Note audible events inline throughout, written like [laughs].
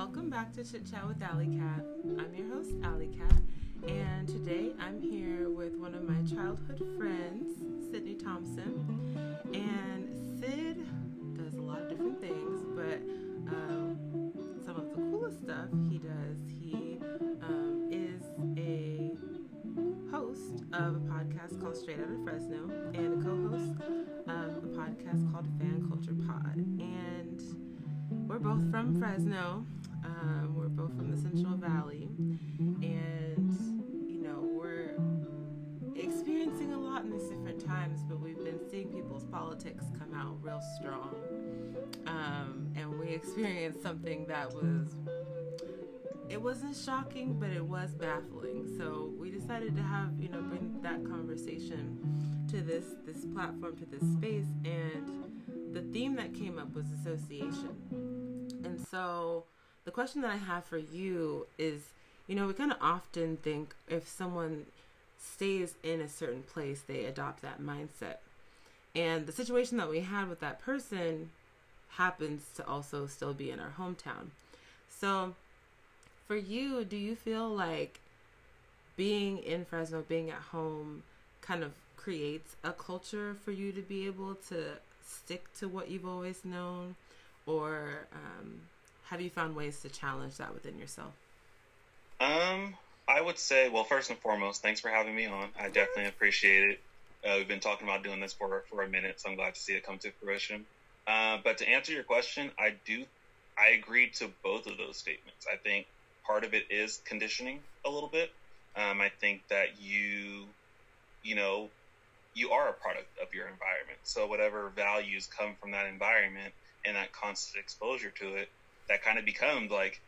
Welcome back to Chit Chat with Alley Cat. I'm your host, Alley Cat, and today I'm here with one of my childhood friends, Sydney Thompson. And Sid does a lot of different things, but um, some of the coolest stuff he does, he um, is a host of a podcast called Straight Out of Fresno and a co host of a podcast called Fan Culture Pod. And we're both from Fresno. Um, we're both from the Central Valley, and you know we're experiencing a lot in these different times. But we've been seeing people's politics come out real strong, um, and we experienced something that was it wasn't shocking, but it was baffling. So we decided to have you know bring that conversation to this this platform to this space, and the theme that came up was association, and so the question that I have for you is you know, we kind of often think if someone stays in a certain place, they adopt that mindset. And the situation that we had with that person happens to also still be in our hometown. So, for you, do you feel like being in Fresno, being at home, kind of creates a culture for you to be able to stick to what you've always known? Or, um, have you found ways to challenge that within yourself? Um, I would say, well, first and foremost, thanks for having me on. I definitely appreciate it. Uh, we've been talking about doing this for for a minute, so I'm glad to see it come to fruition. Uh, but to answer your question, I do, I agree to both of those statements. I think part of it is conditioning a little bit. Um, I think that you, you know, you are a product of your environment. So whatever values come from that environment and that constant exposure to it, that kind of becomes like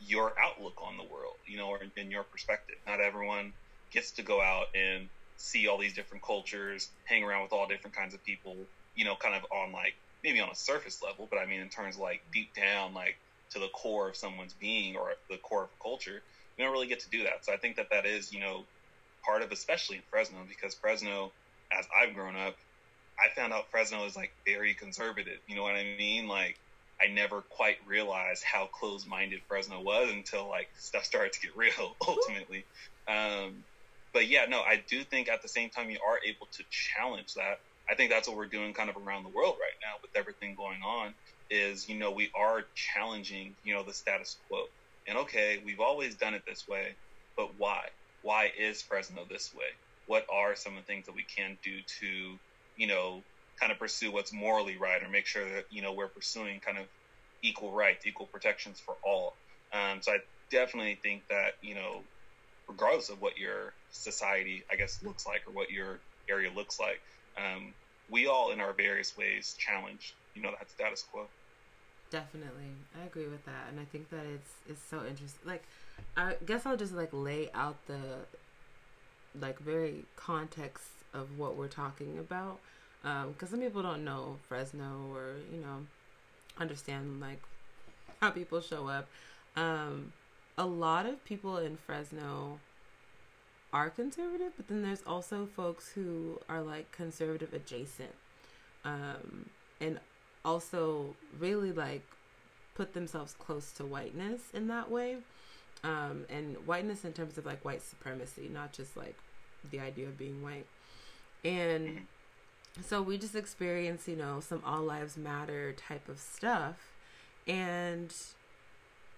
your outlook on the world, you know, or in your perspective. Not everyone gets to go out and see all these different cultures, hang around with all different kinds of people, you know, kind of on like maybe on a surface level, but I mean in terms of like deep down, like to the core of someone's being or the core of a culture, we don't really get to do that. So I think that that is, you know, part of especially in Fresno because Fresno, as I've grown up, I found out Fresno is like very conservative. You know what I mean? Like I never quite realized how closed minded Fresno was until like stuff started to get [laughs] real ultimately. Um, but yeah, no, I do think at the same time you are able to challenge that. I think that's what we're doing kind of around the world right now with everything going on is, you know, we are challenging, you know, the status quo. And okay, we've always done it this way, but why? Why is Fresno this way? What are some of the things that we can do to, you know, kind of pursue what's morally right or make sure that you know we're pursuing kind of equal rights, equal protections for all. Um, so I definitely think that you know, regardless of what your society, I guess, looks like or what your area looks like, um, we all in our various ways challenge you know that status quo. Definitely, I agree with that, and I think that it's it's so interesting. Like, I guess I'll just like lay out the like very context of what we're talking about because um, some people don't know Fresno or you know understand like how people show up. Um, a lot of people in Fresno are conservative, but then there's also folks who are like conservative adjacent, um, and also really like put themselves close to whiteness in that way, um, and whiteness in terms of like white supremacy, not just like the idea of being white, and so we just experienced, you know, some all lives matter type of stuff. And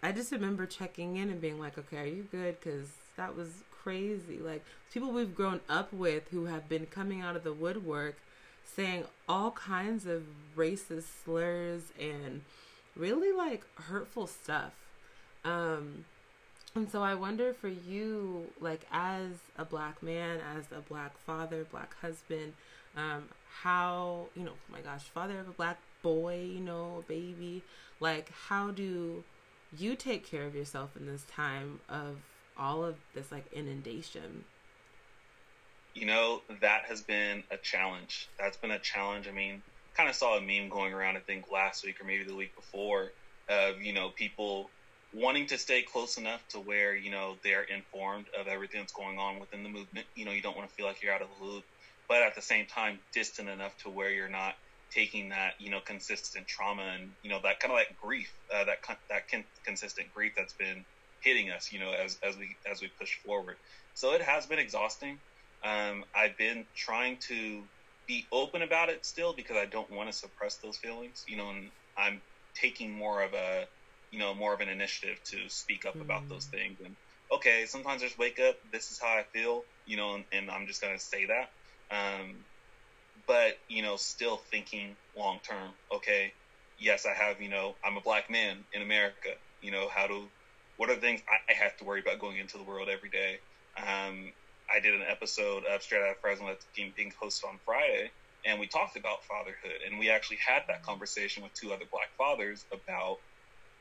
I just remember checking in and being like, okay, are you good? Because that was crazy. Like, people we've grown up with who have been coming out of the woodwork saying all kinds of racist slurs and really like hurtful stuff. Um, and so I wonder for you, like as a black man, as a black father, black husband, um, how you know oh my gosh father of a black boy you know baby. Like how do you take care of yourself in this time of all of this like inundation? You know that has been a challenge. That's been a challenge. I mean kind of saw a meme going around i think last week or maybe the week before of you know people wanting to stay close enough to where you know they're informed of everything that's going on within the movement. You know you don't want to feel like you're out of the loop but at the same time distant enough to where you're not taking that you know consistent trauma and you know that kind of like grief uh, that that con- consistent grief that's been hitting us you know as as we as we push forward. So it has been exhausting. Um, i've been trying to be open about it still because i don't want to suppress those feelings you know and i'm taking more of a you know more of an initiative to speak up mm. about those things. And okay sometimes I just wake up this is how i feel you know and, and i'm just going to say that um, but you know, still thinking long term. Okay, yes, I have. You know, I'm a black man in America. You know, how to, what are the things I, I have to worry about going into the world every day? Um, I did an episode of Straight Out of Fresno that being hosted on Friday, and we talked about fatherhood, and we actually had that conversation with two other black fathers about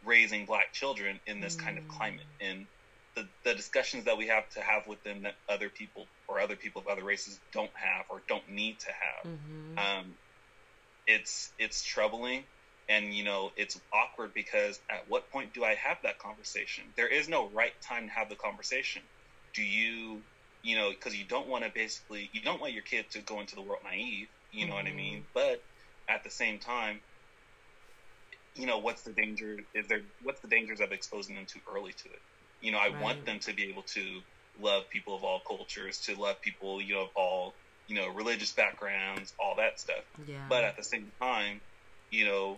raising black children in this mm. kind of mm. climate and the, the discussions that we have to have with them that other people or other people of other races don't have or don't need to have. Mm-hmm. Um, it's it's troubling, and you know it's awkward because at what point do I have that conversation? There is no right time to have the conversation. Do you, you know, because you don't want to basically you don't want your kid to go into the world naive. You know mm-hmm. what I mm-hmm. mean? But at the same time, you know, what's the danger? Is there what's the dangers of exposing them too early to it? You know, I right. want them to be able to love people of all cultures, to love people, you know, of all, you know, religious backgrounds, all that stuff. Yeah. But at the same time, you know,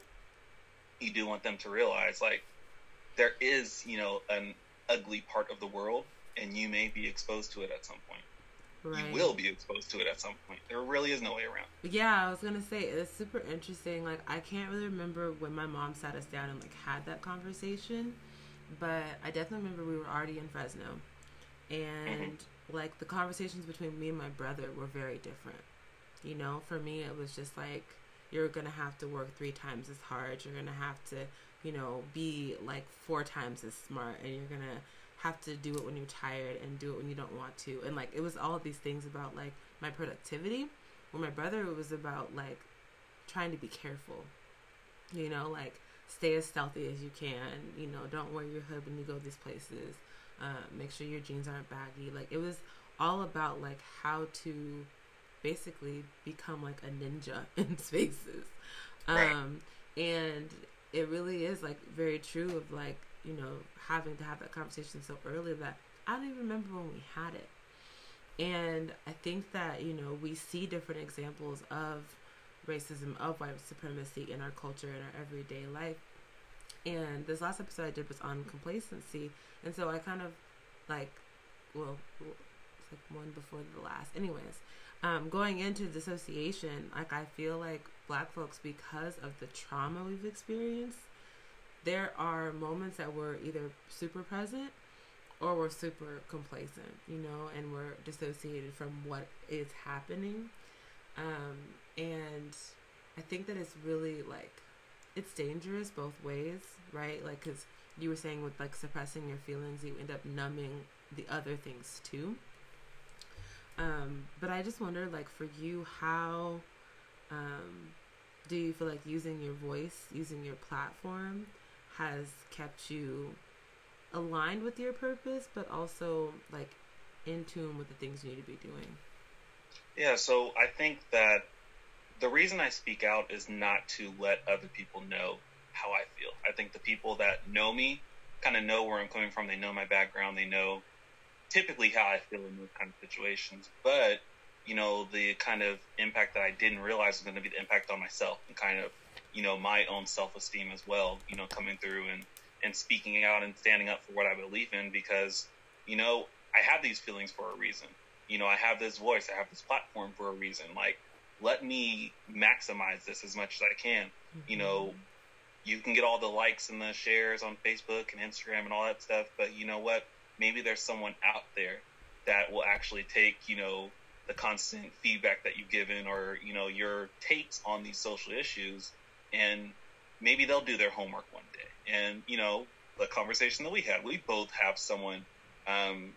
you do want them to realize like there is, you know, an ugly part of the world and you may be exposed to it at some point. Right. You will be exposed to it at some point. There really is no way around. Yeah, I was gonna say it's super interesting. Like I can't really remember when my mom sat us down and like had that conversation but I definitely remember we were already in Fresno, and mm-hmm. like the conversations between me and my brother were very different. You know, for me, it was just like you're gonna have to work three times as hard. You're gonna have to, you know, be like four times as smart, and you're gonna have to do it when you're tired and do it when you don't want to. And like it was all these things about like my productivity. Where my brother it was about like trying to be careful. You know, like stay as stealthy as you can. You know, don't wear your hood when you go these places. Uh, make sure your jeans aren't baggy. Like it was all about like how to basically become like a ninja [laughs] in spaces. Um, and it really is like very true of like you know having to have that conversation so early that I don't even remember when we had it. And I think that you know we see different examples of racism, of white supremacy in our culture, in our everyday life. And this last episode I did was on complacency. And so I kind of like, well, it's like one before the last. Anyways, um, going into dissociation, like I feel like black folks, because of the trauma we've experienced, there are moments that we're either super present or we're super complacent, you know, and we're dissociated from what is happening. Um, and I think that it's really like it's dangerous both ways, right? Like cuz you were saying with like suppressing your feelings, you end up numbing the other things too. Um, but I just wonder like for you how um, do you feel like using your voice, using your platform has kept you aligned with your purpose but also like in tune with the things you need to be doing? Yeah, so I think that the reason I speak out is not to let other people know how I feel. I think the people that know me kind of know where I'm coming from. They know my background. They know typically how I feel in those kind of situations. But, you know, the kind of impact that I didn't realize was going to be the impact on myself and kind of, you know, my own self esteem as well, you know, coming through and, and speaking out and standing up for what I believe in because, you know, I have these feelings for a reason you know, I have this voice, I have this platform for a reason. Like, let me maximize this as much as I can. Mm-hmm. You know, you can get all the likes and the shares on Facebook and Instagram and all that stuff, but you know what? Maybe there's someone out there that will actually take, you know, the constant feedback that you've given or, you know, your takes on these social issues and maybe they'll do their homework one day. And, you know, the conversation that we had, we both have someone um,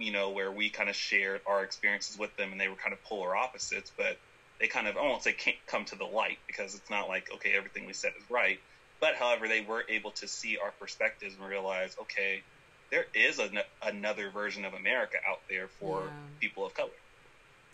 you know, where we kind of shared our experiences with them and they were kind of polar opposites, but they kind of, I won't say can't come to the light because it's not like, okay, everything we said is right. But however, they were able to see our perspectives and realize, okay, there is a, another version of America out there for yeah. people of color.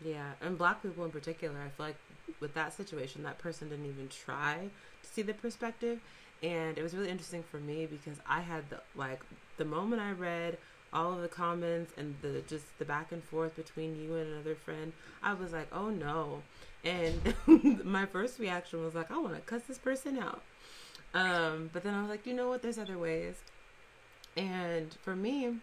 Yeah, and black people in particular, I feel like with that situation, that person didn't even try to see the perspective, and it was really interesting for me because I had the like the moment I read all of the comments and the just the back and forth between you and another friend, I was like, oh no. And [laughs] my first reaction was like, I want to cuss this person out. Um, but then I was like, you know what? There's other ways. And for me,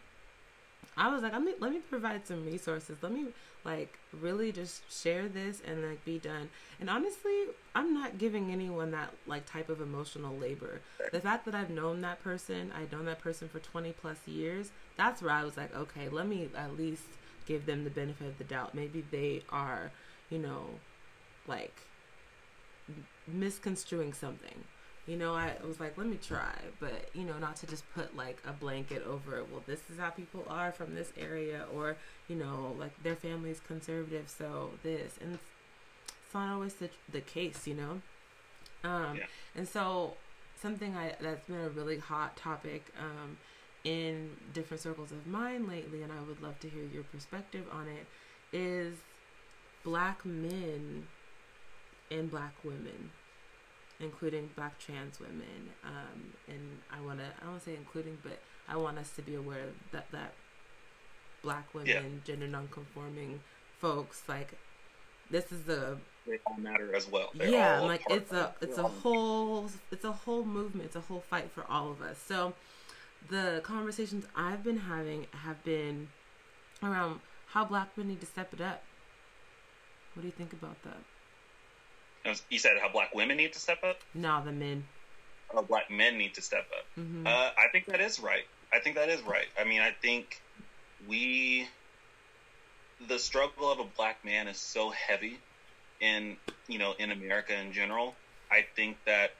I was like, let me let me provide some resources. Let me like really just share this and like be done. And honestly, I'm not giving anyone that like type of emotional labor. The fact that I've known that person, I've known that person for 20 plus years, that's where I was like, okay, let me at least give them the benefit of the doubt. Maybe they are, you know, like misconstruing something you know, I was like, let me try, but you know, not to just put like a blanket over it. Well, this is how people are from this area, or you know, like their family's conservative, so this, and it's, it's not always the, the case, you know. Um, yeah. and so something I that's been a really hot topic um, in different circles of mine lately, and I would love to hear your perspective on it, is black men and black women including black trans women. Um, and I want to, I don't want to say including, but I want us to be aware that, that black women, yeah. gender nonconforming folks, like, this is a they all matter as well. They're yeah, like it's a it's a whole it's a whole movement. It's a whole fight for all of us. So the conversations I've been having have been around how black men need to step it up. What do you think about that? You said how black women need to step up. No, the men. How black men need to step up. Mm-hmm. Uh, I think that is right. I think that is right. I mean, I think we, the struggle of a black man is so heavy in you know in America in general. I think that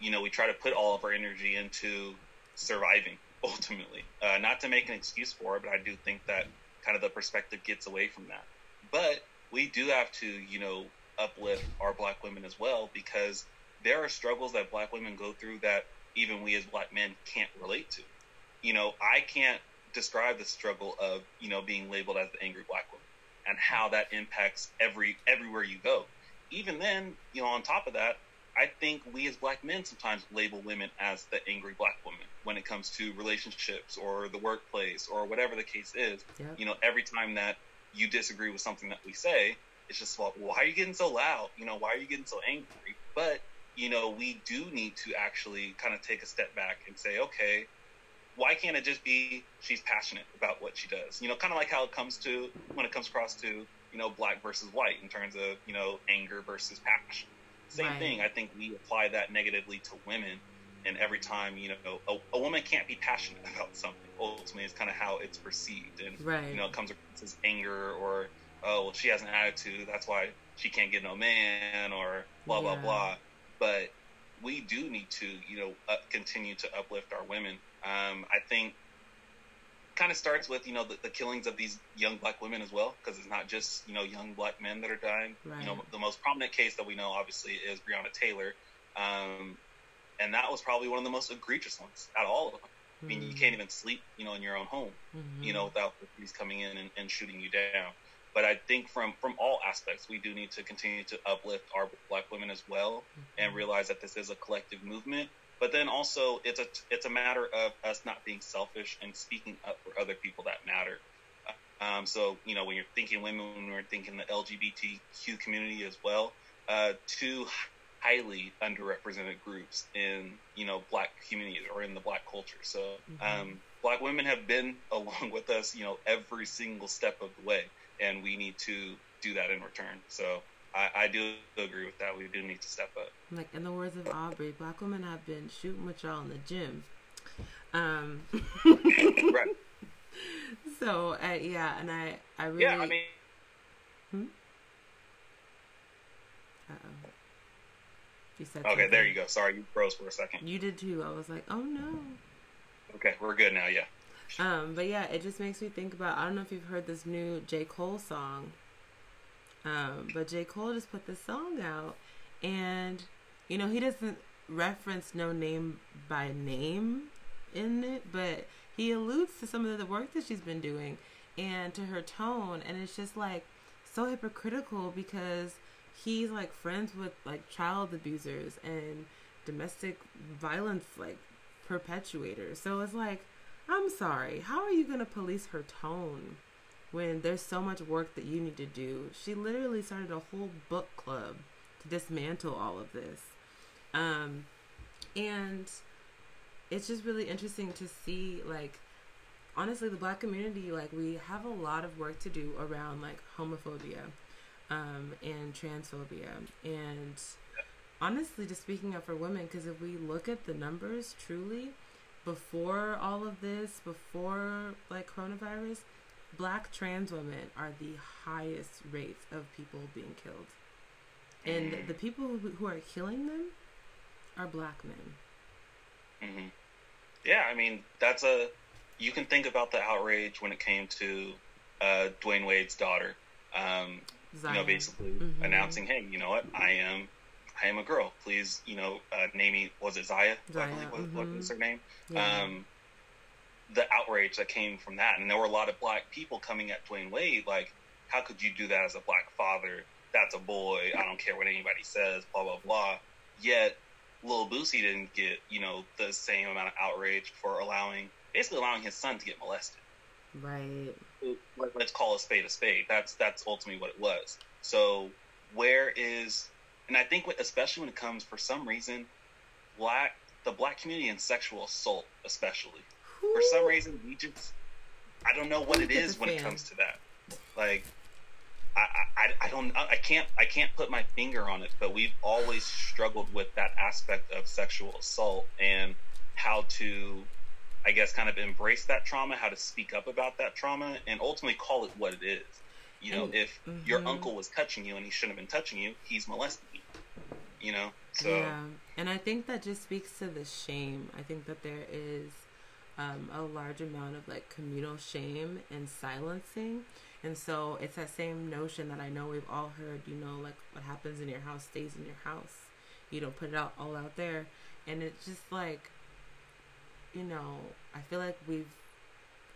you know we try to put all of our energy into surviving [laughs] ultimately. Uh, not to make an excuse for it, but I do think that kind of the perspective gets away from that. But we do have to, you know, uplift our black women as well because there are struggles that black women go through that even we as black men can't relate to. You know, I can't describe the struggle of, you know, being labeled as the angry black woman and how that impacts every everywhere you go. Even then, you know, on top of that, I think we as black men sometimes label women as the angry black woman when it comes to relationships or the workplace or whatever the case is. Yep. You know, every time that you disagree with something that we say, it's just well, why are you getting so loud? You know, why are you getting so angry? But you know, we do need to actually kind of take a step back and say, okay, why can't it just be she's passionate about what she does? You know, kind of like how it comes to when it comes across to you know black versus white in terms of you know anger versus passion. Same right. thing. I think we apply that negatively to women, and every time you know a, a woman can't be passionate [laughs] about something, ultimately it's kind of how it's perceived, and right. you know it comes across as anger or oh, well, she has an attitude. That's why she can't get no man or blah, yeah. blah, blah. But we do need to, you know, uh, continue to uplift our women. Um, I think kind of starts with, you know, the, the, killings of these young black women as well, because it's not just, you know, young black men that are dying. Right. You know, the most prominent case that we know, obviously, is Breonna Taylor. Um, and that was probably one of the most egregious ones out of all of them. I mean, you mm-hmm. can't even sleep, you know, in your own home, mm-hmm. you know, without the police coming in and, and shooting you down. But I think from from all aspects, we do need to continue to uplift our black women as well, mm-hmm. and realize that this is a collective movement. But then also, it's a it's a matter of us not being selfish and speaking up for other people that matter. Um, so you know, when you're thinking women, when we're thinking the LGBTQ community as well, uh, two highly underrepresented groups in you know black communities or in the black culture. So mm-hmm. um, black women have been [laughs] along with us, you know, every single step of the way and we need to do that in return. So I, I do agree with that. We do need to step up. Like in the words of Aubrey, black women have been shooting with y'all in the gym. Um, [laughs] right. So uh, yeah, and I I really yeah I mean. Hmm? Uh-oh. You said okay. Something. There you go. Sorry, you froze for a second. You did too. I was like, oh no. Okay, we're good now. Yeah. Um, but yeah, it just makes me think about. I don't know if you've heard this new J Cole song. Um, but J Cole just put this song out, and you know he doesn't reference Noname by name in it, but he alludes to some of the work that she's been doing and to her tone, and it's just like so hypocritical because he's like friends with like child abusers and domestic violence like perpetuators. So it's like, I'm sorry, how are you going to police her tone when there's so much work that you need to do? She literally started a whole book club to dismantle all of this. Um, and it's just really interesting to see like honestly the black community like we have a lot of work to do around like homophobia um, and transphobia and honestly just speaking up for women because if we look at the numbers truly before all of this before like coronavirus black trans women are the highest rates of people being killed and the people who, who are killing them are black men mm-hmm. yeah i mean that's a you can think about the outrage when it came to uh, Dwyane Wade's daughter. Um, you know, basically mm-hmm. announcing, "Hey, you know what? I am, I am a girl. Please, you know, uh, name me. Was it Zaya? Zaya. What, mm-hmm. what was her name? Yeah. Um, the outrage that came from that, and there were a lot of black people coming at Dwyane Wade, like, "How could you do that as a black father? That's a boy. I don't care what anybody says. Blah blah blah." Yet, Lil Boosie didn't get, you know, the same amount of outrage for allowing basically allowing his son to get molested. Right. Let's call a spade a spade. That's that's ultimately what it was. So where is, and I think especially when it comes for some reason, black the black community and sexual assault especially Ooh. for some reason we just I don't know what it is when it comes to that. Like I, I, I don't I can't I can't put my finger on it, but we've always struggled with that aspect of sexual assault and how to I guess, kind of embrace that trauma, how to speak up about that trauma, and ultimately call it what it is. You know, and, if mm-hmm. your uncle was touching you and he shouldn't have been touching you, he's molesting you. You know, so yeah, and I think that just speaks to the shame. I think that there is um, a large amount of like communal shame and silencing. And so it's that same notion that I know we've all heard, you know, like what happens in your house stays in your house. You don't put it out all out there. And it's just like you know, I feel like we've,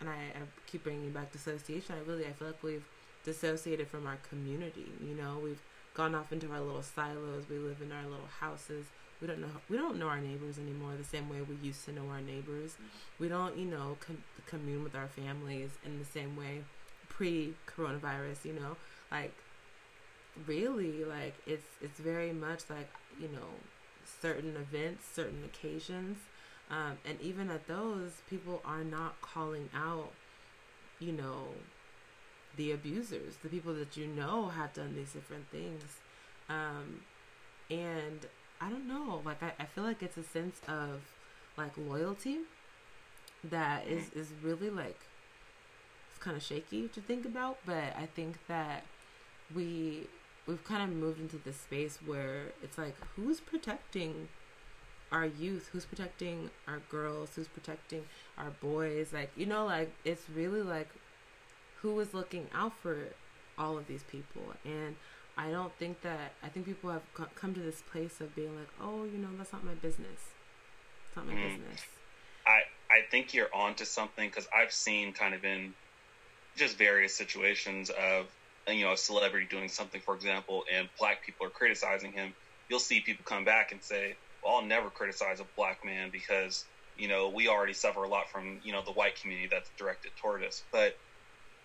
and I, I keep bringing back dissociation. I really, I feel like we've dissociated from our community. You know, we've gone off into our little silos. We live in our little houses. We don't know. We don't know our neighbors anymore the same way we used to know our neighbors. We don't, you know, com- commune with our families in the same way pre-coronavirus. You know, like really, like it's it's very much like you know certain events, certain occasions um, and even at those, people are not calling out, you know, the abusers, the people that you know have done these different things. Um, and I don't know, like, I, I feel like it's a sense of like loyalty that is, is really like, it's kind of shaky to think about, but I think that we, we've kind of moved into this space where it's like, who's protecting our youth? Who's protecting our girls? Who's protecting our boys? Like you know like it's really like who is looking out for all of these people and i don't think that i think people have come to this place of being like oh you know that's not my business it's not my mm. business i i think you're onto something because i've seen kind of in just various situations of you know a celebrity doing something for example and black people are criticizing him you'll see people come back and say well, I'll never criticize a black man because you know we already suffer a lot from you know the white community that's directed toward us. But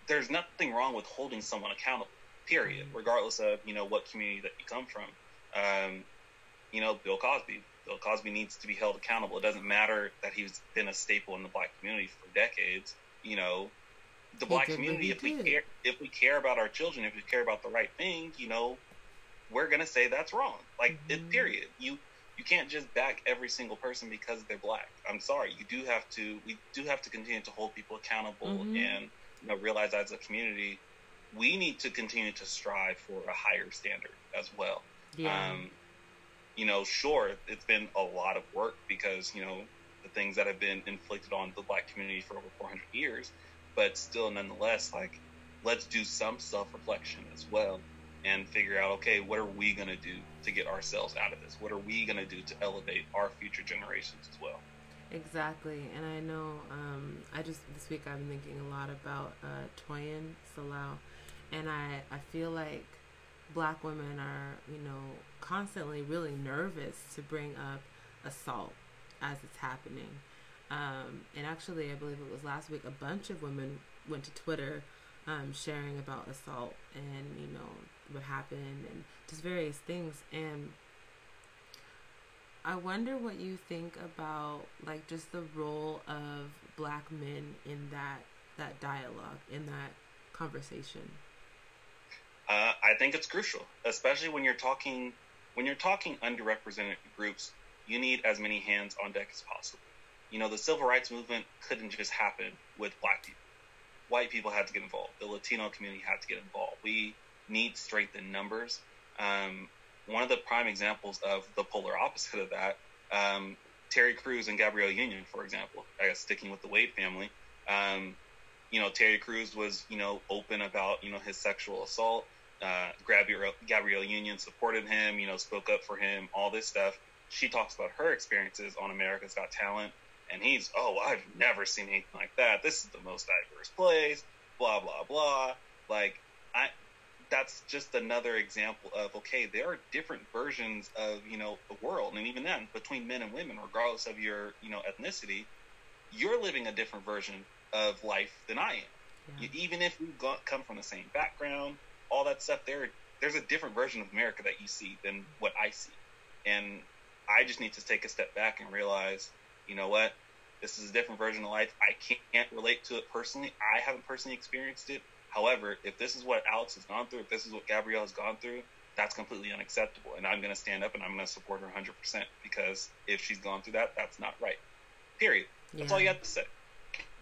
there's nothing wrong with holding someone accountable. Period, regardless of you know what community that you come from. Um, you know, Bill Cosby. Bill Cosby needs to be held accountable. It doesn't matter that he's been a staple in the black community for decades. You know, the black community. If we care, if we care about our children, if we care about the right thing, you know, we're gonna say that's wrong. Like, mm-hmm. it, period. You you can't just back every single person because they're black. I'm sorry. You do have to. We do have to continue to hold people accountable mm-hmm. and you know realize as a community, we need to continue to strive for a higher standard as well. Yeah. Um, you know, sure, it's been a lot of work because you know the things that have been inflicted on the black community for over 400 years, but still, nonetheless, like let's do some self reflection as well and figure out okay what are we going to do to get ourselves out of this what are we going to do to elevate our future generations as well exactly and i know um, i just this week i've been thinking a lot about uh, toyin salau and i i feel like black women are, you know, constantly really nervous to bring up assault as it's happening. Um, and actually, I believe it was last week, a bunch of women went to Twitter um, sharing about assault and, you know, what happened and just various things. And I wonder what you think about, like, just the role of black men in that that dialogue, in that conversation. Uh, I think it's crucial, especially when you're talking when you're talking underrepresented groups. You need as many hands on deck as possible. You know, the civil rights movement couldn't just happen with black people. White people had to get involved. The Latino community had to get involved. We need strength in numbers. Um, one of the prime examples of the polar opposite of that, um, Terry Crews and Gabrielle Union, for example, I guess sticking with the Wade family. Um, you know, Terry Crews was, you know, open about, you know, his sexual assault. Uh, Gabrielle, Gabrielle Union supported him, you know, spoke up for him, all this stuff. She talks about her experiences on America's Got Talent, and he's, oh, I've never seen anything like that. This is the most diverse place, blah, blah, blah. Like, I, that's just another example of, okay, there are different versions of, you know, the world. And even then, between men and women, regardless of your, you know, ethnicity, you're living a different version of life than I am. Yeah. You, even if we come from the same background, all that stuff, there there's a different version of America that you see than what I see, and I just need to take a step back and realize, you know what, this is a different version of life. I can't relate to it personally. I haven't personally experienced it. However, if this is what Alex has gone through, if this is what Gabrielle has gone through, that's completely unacceptable. And I'm going to stand up and I'm going to support her 100% because if she's gone through that, that's not right. Period. That's all you have to say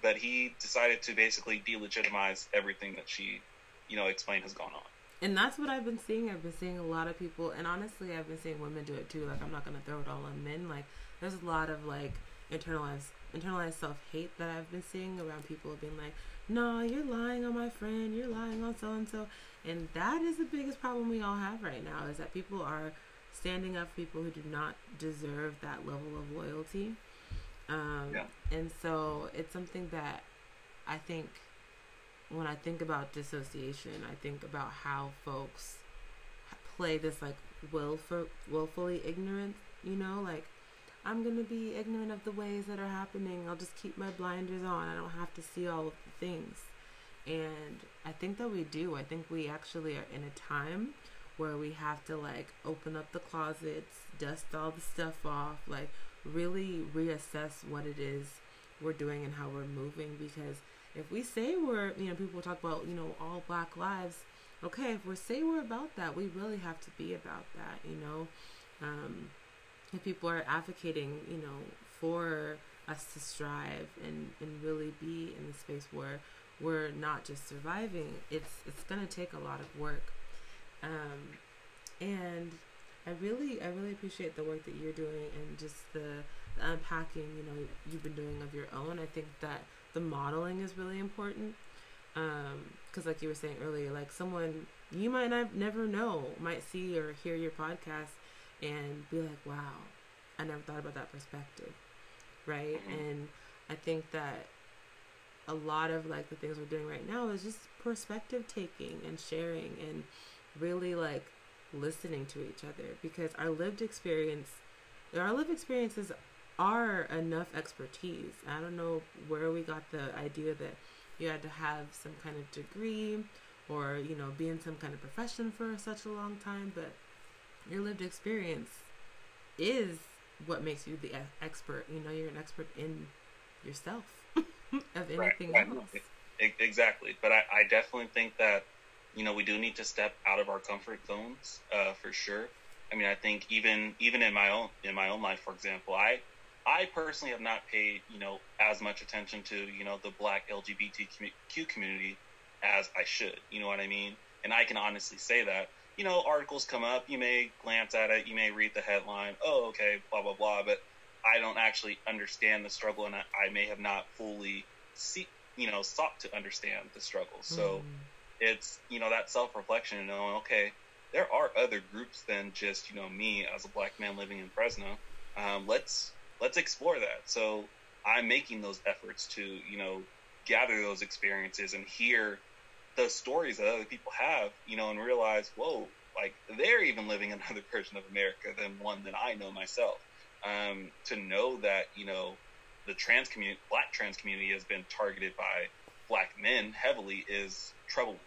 but he decided to basically delegitimize everything that she, you know, explained has gone on. And that's what I've been seeing. I've been seeing a lot of people, and honestly, I've been seeing women do it too. Like, I'm not gonna throw it all on men. Like, there's a lot of like internalized internalized self hate that I've been seeing around people being like, "No, you're lying on my friend. You're lying on so and so," and that is the biggest problem we all have right now. Is that people are standing up for people who do not deserve that level of loyalty um, yeah. And so it's something that I think when I think about dissociation, I think about how folks play this like willful, willfully ignorant, you know, like I'm going to be ignorant of the ways that are happening. I'll just keep my blinders on. I don't have to see all of the things. And I think that we do. I think we actually are in a time where we have to like open up the closets, dust all the stuff off, like really reassess what it is we're doing and how we're moving because if we say we're you know people talk about you know all black lives okay if we say we're about that we really have to be about that you know um, people are advocating you know for us to strive and and really be in the space where we're not just surviving it's it's to take a lot of work um, and I really, I really appreciate the work that you're doing and just the, the unpacking. You know, you've been doing of your own. I think that the modeling is really important Um, because, um, like you were saying earlier, like someone you might not never know might see or hear your podcast and be like, "Wow, I never thought about that perspective," right? Mm-hmm. And I think that a lot of like the things we're doing right now is just perspective taking and sharing and really like listening to each other because our lived experience, our lived experiences are enough expertise. I don't know where we got the idea that you had to have some kind of degree or, you know, be in some kind of profession for such a long time, but your lived experience is what makes you the expert. You know, you're an expert in yourself [laughs] of anything right, else. Exactly. But I, I definitely think that you know, we do need to step out of our comfort zones uh, for sure. I mean, I think even even in my own in my own life, for example, I I personally have not paid you know as much attention to you know the Black LGBTQ community as I should. You know what I mean? And I can honestly say that. You know, articles come up, you may glance at it, you may read the headline, oh, okay, blah blah blah, but I don't actually understand the struggle, and I, I may have not fully see, you know, sought to understand the struggle. So. Mm it's you know that self reflection and knowing okay there are other groups than just you know me as a black man living in Fresno. Um, let's let's explore that. So I'm making those efforts to you know gather those experiences and hear the stories that other people have, you know, and realize, whoa, like they're even living [laughs] another version of America than one that I know myself. Um, to know that you know the trans community, black trans community, has been targeted by black men heavily is troubling.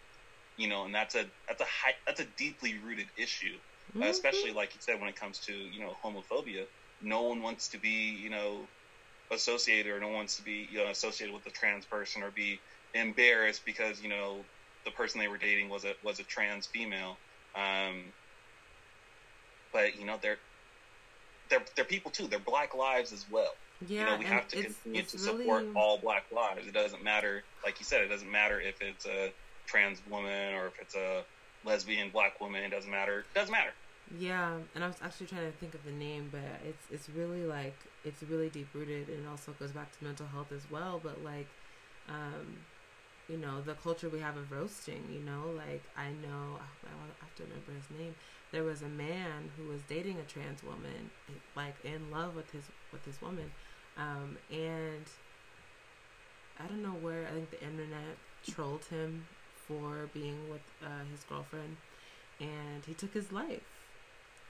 You know, and that's a that's a high, that's a deeply rooted issue, mm-hmm. uh, especially like you said when it comes to you know homophobia. No one wants to be you know associated or no one wants to be you know associated with a trans person or be embarrassed because you know the person they were dating was a was a trans female. Um, but you know they're they're they're people too. They're black lives as well. Yeah, you know, we have to continue to support really... all black lives. It doesn't matter, like you said, it doesn't matter if it's a trans woman or if it's a lesbian black woman. It doesn't matter. It doesn't matter. Yeah, and I was actually trying to think of the name, but it's it's really like it's really deep rooted, and it also goes back to mental health as well. But like, um, you know, the culture we have of roasting. You know, like I know I have to remember his name. There was a man who was dating a trans woman, like in love with his with this woman, um, and I don't know where. I think the internet trolled him for being with uh, his girlfriend, and he took his life.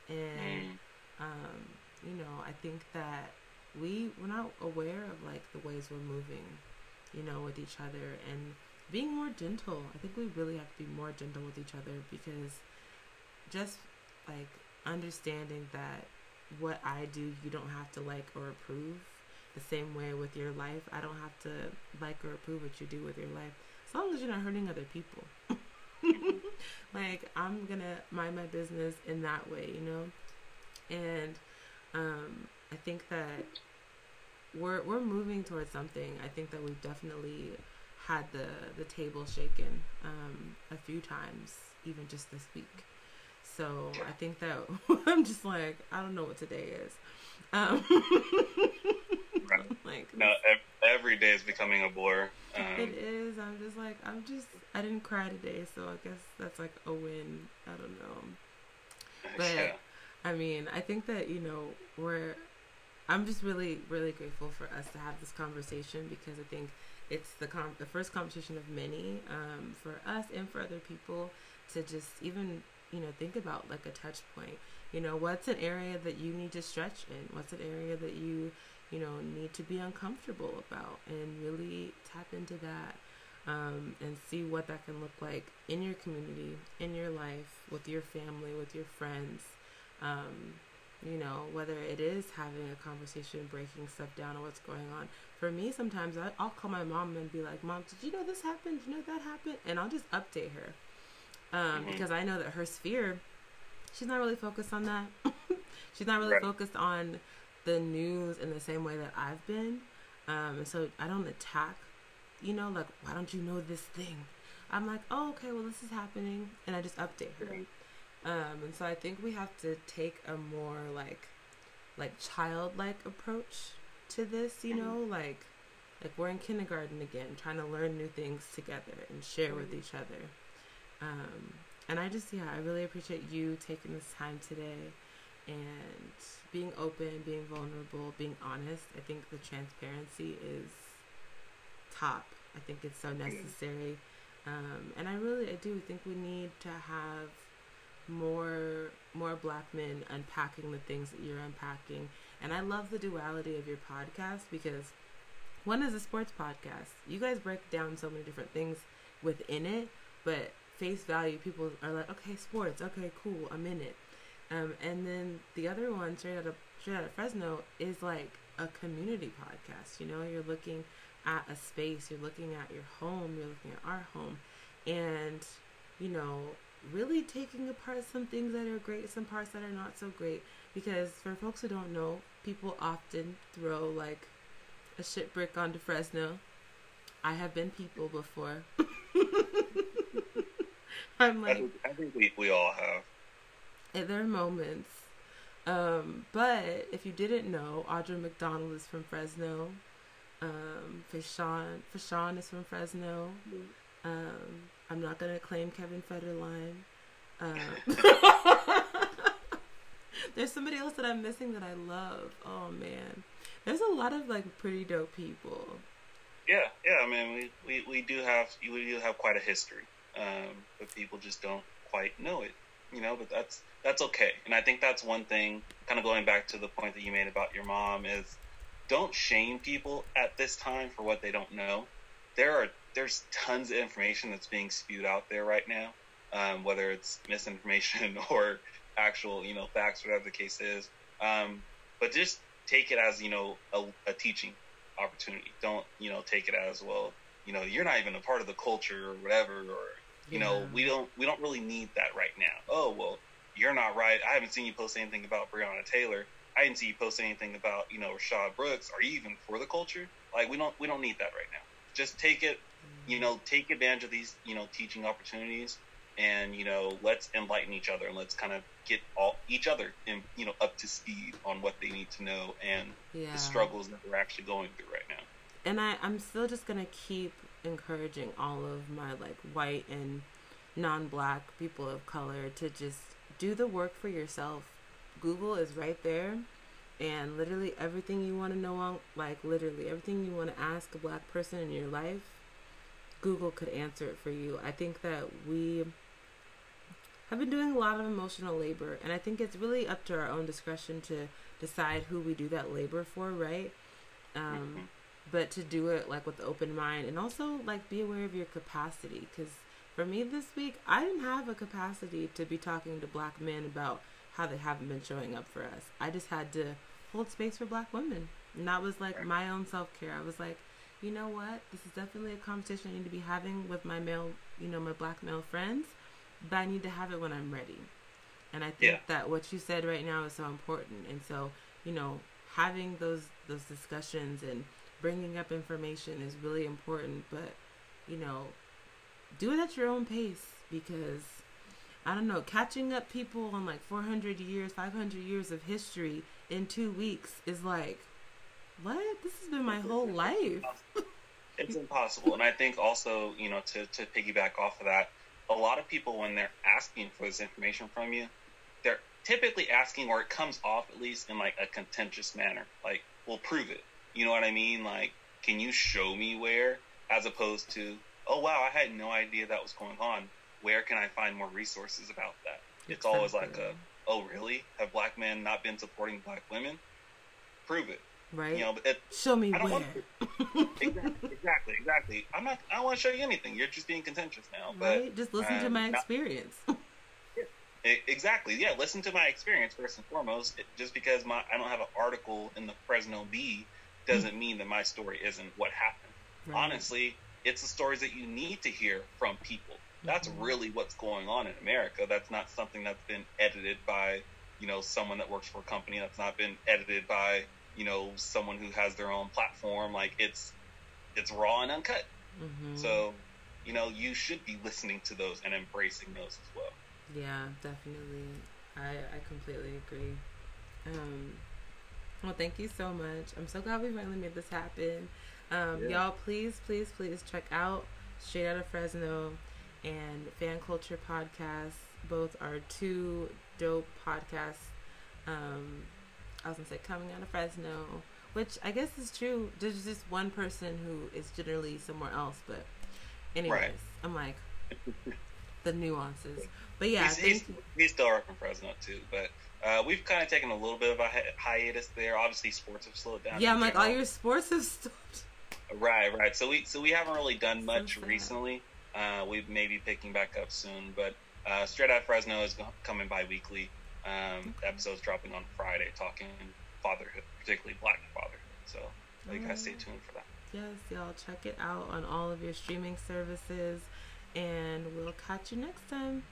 And mm. um, you know, I think that we we're not aware of like the ways we're moving, you know, with each other and being more gentle. I think we really have to be more gentle with each other because just like understanding that what I do, you don't have to like or approve. The same way with your life, I don't have to like or approve what you do with your life, as long as you're not hurting other people. [laughs] like I'm gonna mind my business in that way, you know. And um, I think that we're we're moving towards something. I think that we've definitely had the the table shaken um, a few times, even just this week. So I think that [laughs] I'm just like I don't know what today is. Um, right. [laughs] Like no, every day is becoming a blur. Um, it is. I'm just like I'm just. I didn't cry today, so I guess that's like a win. I don't know, but yeah. I mean, I think that you know we're. I'm just really, really grateful for us to have this conversation because I think it's the com- the first competition of many um, for us and for other people to just even you know think about like a touch point. You know, what's an area that you need to stretch in? What's an area that you you know need to be uncomfortable about, and really tap into that. Um, and see what that can look like in your community, in your life, with your family, with your friends. Um, you know, whether it is having a conversation, breaking stuff down, or what's going on. For me, sometimes I, will call my mom and be like, "Mom, did you know this happened? Did you know that happened?" And I'll just update her um, mm-hmm. because I know that her sphere, she's not really focused on that. [laughs] she's not really right. focused on the news in the same way that I've been. Um, and so I don't attack, you know, like, why don't you know this thing? I'm like, oh, okay, well, this is happening. And I just update her. Mm-hmm. Um, and so I think we have to take a more like like childlike approach to this, you know, mm-hmm. like like we're in kindergarten again, trying to learn new things together and share with mm-hmm. each other. Um, and I just yeah, I really appreciate you taking this time today and being open, being vulnerable, being honest. I think the transparency is top. I think it's so necessary. Um, and I really I do think we need to have more more black men unpacking the things that you're unpacking. And I love the duality of your podcast because one is a sports podcast. You guys break down so many different things within it, but face value, people are like, okay, sports, okay, cool, I'm in it. Um, and then the other one, straight out of straight out of Fresno, is like a community podcast. You know, you're looking at a space, you're looking at your home, you're looking at our home, and you know, really taking apart some things that are great, some parts that are not so great. Because for folks who don't know, people often throw like a shit brick onto Fresno. I have been people before. [laughs] I'm like, I think we, we all have. And there are moments. Um, but if you didn't know, Audra McDonald is from Fresno. Um, Fashawn, Fashawn is from Fresno. Um, I'm not gonna claim Kevin Federline. Uh, [laughs] there's somebody else that I'm missing that I love. Oh man, there's a lot of like pretty dope people. Yeah, yeah. I mean, we, we, we do have we do have quite a history, um, but people just don't quite know it. you know, but that's that's okay. And I think that's one thing. Kind of going back to the point that you made about your mom is, don't shame people at this time for what they don't know. There are there's tons of information that's being spewed out there right now, um, whether it's misinformation [laughs] or actual, you know, facts, whatever the case is. Um, but just take it as you know a, a teaching opportunity. Don't you know take it as well. You know, you're not even a part of the culture or whatever, or you yeah. know, we don't we don't really need that right now. Oh well, you're not right. I haven't seen you post anything about Breonna Taylor. I didn't see you post anything about you know Rayshard Brooks. Are you even for the culture? Like we don't we don't need that right now. Just take it, you know, take advantage of these you know teaching opportunities, and you know let's enlighten each other and let's kind of get all each other in you know up to speed on what they need to know and yeah. the struggles that we're actually going through right now. And I I'm still just gonna keep encouraging all of my like white and non-black people of color to just do the work for yourself. Google is right there, and literally everything you want to know, on, like literally everything you want to ask a black person in your life, Google could answer it for you. I think that we have been doing a lot of emotional labor, and I think it's really up to our own discretion to decide who we do that labor for, right? Um, mm-hmm. But to do it like with open mind, and also like be aware of your capacity, because for me this week, I didn't have a capacity to be talking to black men about how they haven't been showing up for us. I just had to hold space for black women. And that was like my own self care. I was like, you know what? This is definitely a conversation I need to be having with my male, you know, my black male friends, but I need to have it when I'm ready. And I think yeah. that what you said right now is so important. And so, you know, having those those discussions and bringing up information is really important, but you know, do it at your own pace because I don't know, catching up people on like 400 years, 500 years of history in two weeks is like, what? This has been my whole life. [laughs] it's impossible. And I think also, you know, to, to piggyback off of that, a lot of people, when they're asking for this information from you, they're typically asking, or it comes off at least in like a contentious manner. Like, well, prove it. You know what I mean? Like, can you show me where? As opposed to, oh wow, I had no idea that was going on. Where can I find more resources about that? It's exactly. always like a, oh really? Have black men not been supporting black women? Prove it. Right. You know, it, show me where. Want, [laughs] exactly, exactly, exactly. I'm not. I don't want to show you anything. You're just being contentious now. But right? just listen um, to my experience. Not, [laughs] yeah, exactly. Yeah, listen to my experience first and foremost. It, just because my I don't have an article in the Fresno Bee doesn't mean that my story isn't what happened. Right. Honestly, it's the stories that you need to hear from people. That's mm-hmm. really what's going on in America. That's not something that's been edited by, you know, someone that works for a company. That's not been edited by, you know, someone who has their own platform. Like it's, it's raw and uncut. Mm-hmm. So, you know, you should be listening to those and embracing those as well. Yeah, definitely. I I completely agree. Um, well, thank you so much. I'm so glad we finally made this happen. Um, yeah. Y'all, please, please, please check out Straight Out of Fresno and Fan Culture Podcast. Both are two dope podcasts. Um, I was gonna say coming out of Fresno, which I guess is true. There's just one person who is generally somewhere else, but anyways, right. I'm like the nuances. But yeah, he's, he's, he's still from Fresno too, but uh, we've kind of taken a little bit of a hi- hiatus there. Obviously, sports have slowed down. Yeah, I'm like all your sports have stopped. Right, right. So we so we haven't really done much so recently. Uh, we may be picking back up soon, but uh, Straight Out Fresno is coming bi-weekly. Um, okay. Episodes dropping on Friday, talking fatherhood, particularly Black fatherhood. So you guys stay tuned for that. Yes, y'all check it out on all of your streaming services, and we'll catch you next time.